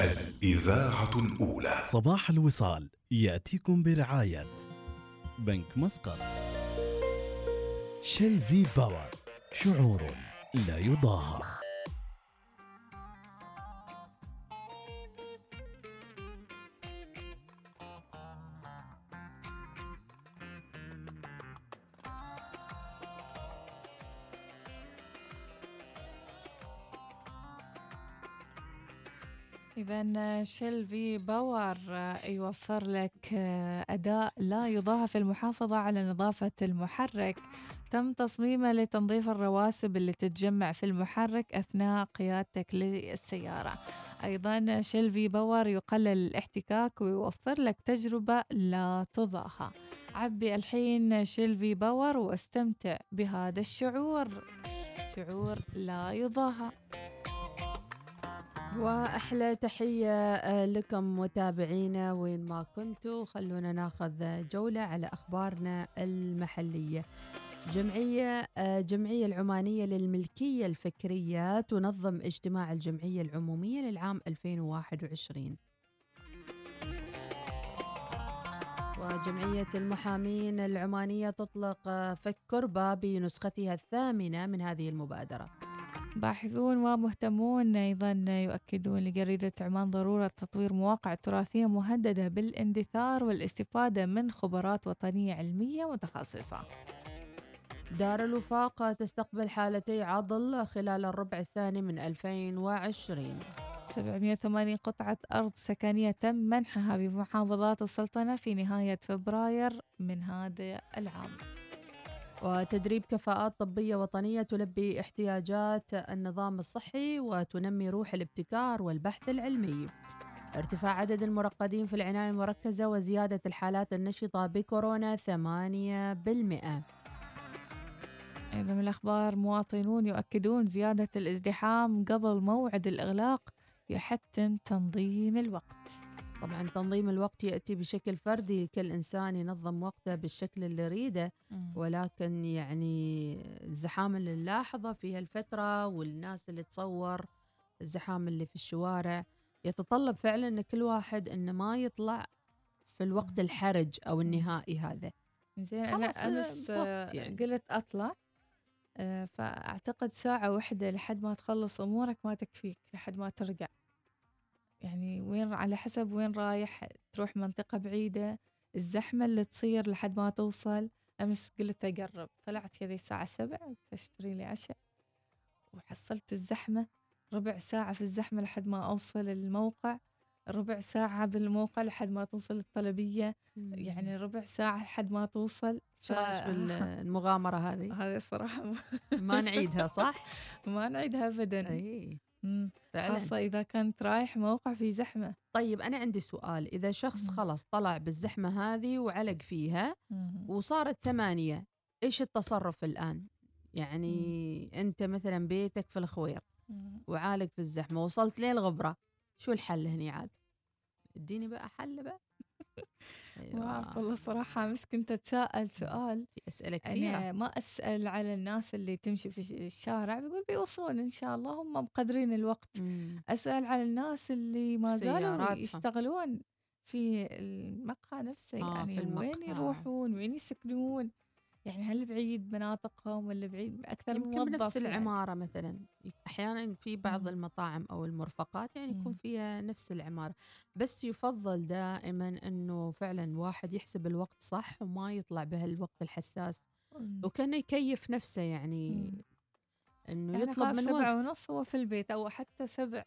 الإذاعة الأولى صباح الوصال يأتيكم برعاية بنك مسقط. شيل في باور شعور لا يضاهى. إذا Shell V-Power يوفر لك أداء لا يضاهى في المحافظة على نظافة المحرك. تم تصميمه لتنظيف الرواسب اللي تتجمع في المحرك أثناء قيادتك للسيارة أيضا Shell V-Power يقلل الاحتكاك ويوفر لك تجربة لا تضاهى. عبي الحين Shell V-Power واستمتع بهذا الشعور. شعور لا يضاهى. وأحلى تحية آه، لكم متابعينا وين ما كنتوا. خلونا ناخذ جولة على أخبارنا المحلية. جمعية آه، جمعية العمانية للملكية الفكرية تنظم اجتماع الجمعية العمومية للعام 2021 وجمعية المحامين العمانية تطلق آه، فك كربة بنسختها الثامنة من هذه المبادرة. باحثون ومهتمون أيضا يؤكدون لجريدة عمان ضرورة تطوير مواقع تراثية مهددة بالاندثار والاستفادة من خبرات وطنية علمية متخصصة. دار الوفاق تستقبل حالتي عضل خلال الربع الثاني من 2020 780 قطعة أرض سكنية تم منحها بمحافظات السلطنة في نهاية فبراير من هذا العام. وتدريب كفاءات طبية وطنية تلبي احتياجات النظام الصحي وتنمي روح الابتكار والبحث العلمي. ارتفاع عدد المرقدين في العناية المركزة وزيادة الحالات النشطة بكورونا 8% أيضا من الأخبار مواطنون يؤكدون زيادة الازدحام قبل موعد الإغلاق يحتم تنظيم الوقت. طبعا تنظيم الوقت يأتي بشكل فردي كل إنسان ينظم وقته بالشكل اللي يريده. ولكن يعني الزحام اللي نلاحظه في هالفترة والناس اللي تصور الزحام اللي في الشوارع يتطلب فعلا إن كل واحد إنه ما يطلع في الوقت الحرج أو النهائي هذا. زين أنا خلاص أمس آه، يعني. قلت أطلع آه، فأعتقد ساعة واحدة لحد ما تخلص أمورك ما تكفيك لحد ما ترجع. يعني وين على حسب وين رايح تروح منطقة بعيدة الزحمة اللي تصير لحد ما توصل أمس قلت أقرب طلعت كذا الساعة سبع أشتري لي عشاء وحصلت الزحمة ربع ساعة في الزحمة لحد ما أوصل الموقع ربع ساعة بالموقع لحد ما توصل الطلبية يعني ربع ساعة لحد ما توصل شو رايك بالمغامرة هذه؟ هذه الصراحة ما نعيدها صح؟ ما نعيدها أبدا مم. فعلاً. خاصة إذا كنت رايح موقع في زحمة. طيب أنا عندي سؤال. إذا شخص خلص طلع بالزحمة هذه وعلق فيها وصارت ثمانية إيش التصرف الآن؟ يعني أنت مثلا بيتك في الخوير وعالق في الزحمة وصلت لين الغبرة شو الحل هني عاد؟ إديني بقى حل بقى. ما أعرف والله صراحة أمس كنت أتساءل سؤال. في أسئلة أنا كثيرة ما أسأل على الناس اللي تمشي في الش- الشارع بيقول بيوصلون إن شاء الله هم مقدرين الوقت. أسأل على الناس اللي ما زالوا. يشتغلون في المقهى نفسه آه، يعني وين. يروحون وين يسكنون. يعني هل بعيد مناطقهم ولا بعيد أكثر من يمكن بنفس يعني. العمارة مثلا. أحيانا في بعض المطاعم أو المرفقات يعني يكون فيها نفس العمارة. بس يفضل دائما أنه فعلا واحد يحسب الوقت صح وما يطلع بهالوقت الحساس. وكانه يكيف نفسه يعني أنه يعني يطلب من سبعة وقت. ونص هو في البيت أو حتى سبع.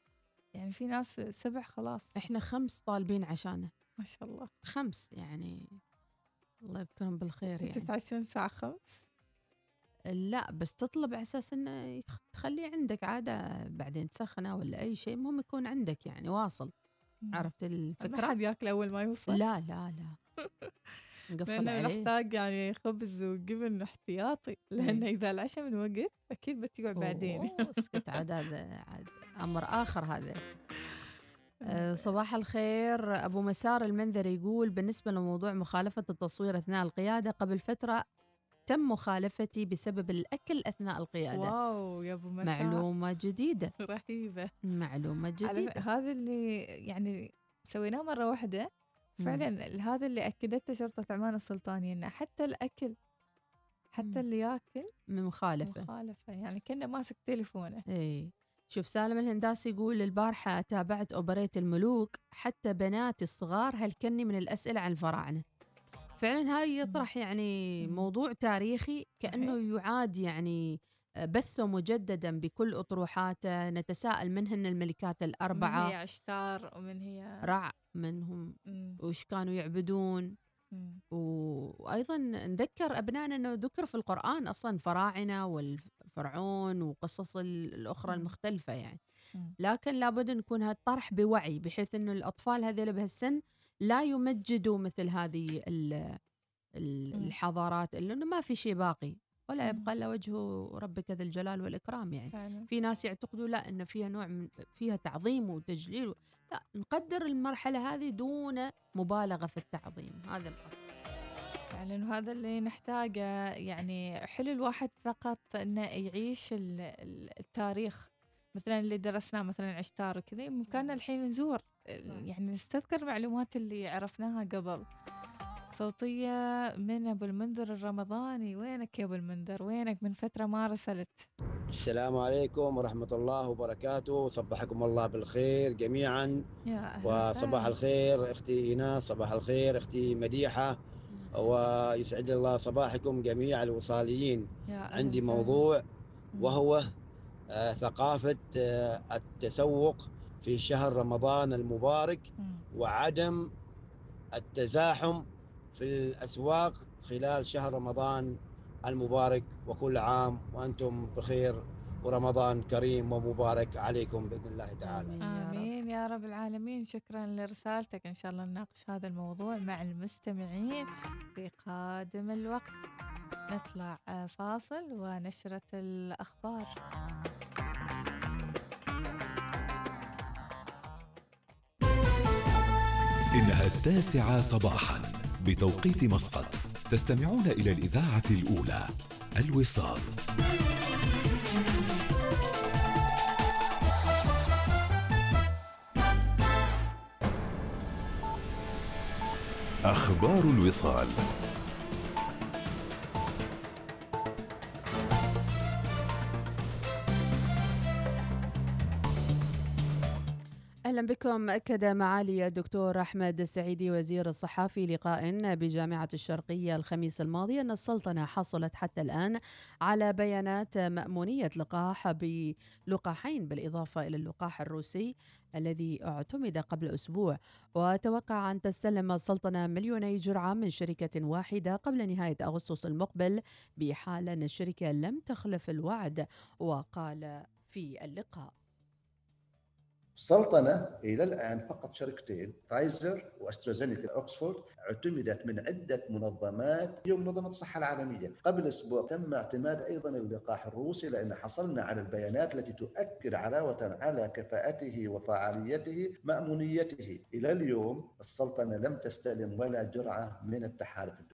يعني في ناس سبع خلاص. إحنا خمس طالبين عشانه. ما شاء الله. خمس يعني الله يذكرهم بالخير يعني. تتعشون الساعة خمس؟ لا بس تطلب على أساس انه تخليه عندك عادة بعدين تسخنه ولا أي شيء المهم يكون عندك يعني واصل. عرفت ما الفكرة؟ حد ياكل أول ما يوصل؟ لا لا لا. نقفل عليه. نحتاج يعني خبز وجبن احتياطي لأنه إذا العشاء من وقت أكيد بتقعد بعدين. اسكت عاد هذا عاد أمر آخر هذا. صباح الخير. أبو مسار المنذري يقول بالنسبة لموضوع مخالفة التصوير أثناء القيادة قبل فترة تم مخالفتي بسبب الأكل أثناء القيادة. واو يا أبو مساء معلومة جديدة. رهيبة. ف- جديدة. هذا اللي يعني سويناه مرة واحدة. مم. فعلا هذا اللي أكدته شرطة عمان السلطانية إنه حتى الأكل حتى اللي ياكل من مخالفة. مخالفة. يعني كأنه ماسك تليفونه. اي شوف سالم الهنداسي يقول البارحة تابعت أوبريت الملوك حتى بناتي الصغار هلكني من الأسئلة عن الفراعنة. فعلا هاي يطرح يعني موضوع تاريخي كأنه يعاد يعني بثه مجددا بكل أطروحاته نتساءل منهن الملكات من الأربعة؟ هي عشتار ومن هي؟ رع منهم. وش كانوا يعبدون. و- وأيضا نذكر أبنائنا أنه ذكر في القرآن أصلا فراعنة والفرعون وقصص ال- الأخرى مم. المختلفة يعني مم. لكن لابد نكون هالطرح بوعي بحيث أنه الأطفال هذول بهالسن لا يمجدوا مثل هذه ال- ال- مم. الحضارات إنه ما في شيء باقي ولا. يبقى إلا وجه ربك ذي الجلال والإكرام يعني فعلا في ناس يعتقدوا لا إن فيها نوع من فيها تعظيم وتجليل لا نقدر المرحلة هذه دون مبالغة في التعظيم هذا القصد فعلا وهذا اللي نحتاجه. يعني حلو الواحد فقط إنه يعيش ال- ال- التاريخ. مثلا اللي درسناه مثلا عشتار وكذا بامكاننا الحين نزور. يعني نستذكر المعلومات اللي عرفناها قبل. صوتية من أبو المنذر الرمضاني. وينك يا أبو المنذر؟ وينك؟ من فترة ما رسلت. السلام عليكم ورحمة الله وبركاته. صبحكم الله بالخير جميعا. يا أهلا وصباح. الخير أختي إيناس. صباح الخير أختي مديحة. ويسعد الله صباحكم جميع الوصاليين. عندي. موضوع وهو آه، ثقافة آه، التسوق في شهر رمضان المبارك وعدم التزاحم في الأسواق خلال شهر رمضان المبارك. وكل عام وأنتم بخير ورمضان كريم ومبارك عليكم بإذن الله تعالى. آمين يا رب. العالمين. شكرا لرسالتك. إن شاء الله نناقش هذا الموضوع مع المستمعين في قادم الوقت. نطلع فاصل ونشرة الأخبار. إنها التاسعة صباحا بتوقيت مسقط. تستمعون إلى الإذاعة الأولى الوصال. أخبار الوصال. بكم أكد معالي الدكتور أحمد السعيدي وزير الصحه في لقاء بجامعة الشرقية الخميس الماضي أن السلطنة حصلت حتى الآن على بيانات مأمونية لقاح بلقاحين بالإضافة إلى اللقاح الروسي الذي اعتمد قبل أسبوع. وتوقع أن تستلم السلطنة مليوني جرعة من شركة واحدة قبل نهاية أغسطس المقبل بحال أن الشركة لم تخلف الوعد. وقال في اللقاء السلطنة إلى الآن فقط شركتين فايزر واسترازينيكا أكسفورد اعتمدت من عدة منظمات هي منظمة الصحة العالمية. قبل أسبوع تم اعتماد أيضا اللقاح الروسي لأن حصلنا على البيانات التي تؤكد علاوة على كفاءته وفعاليته مأمونيته. إلى اليوم السلطنة لم تستلم ولا جرعة من التحالف.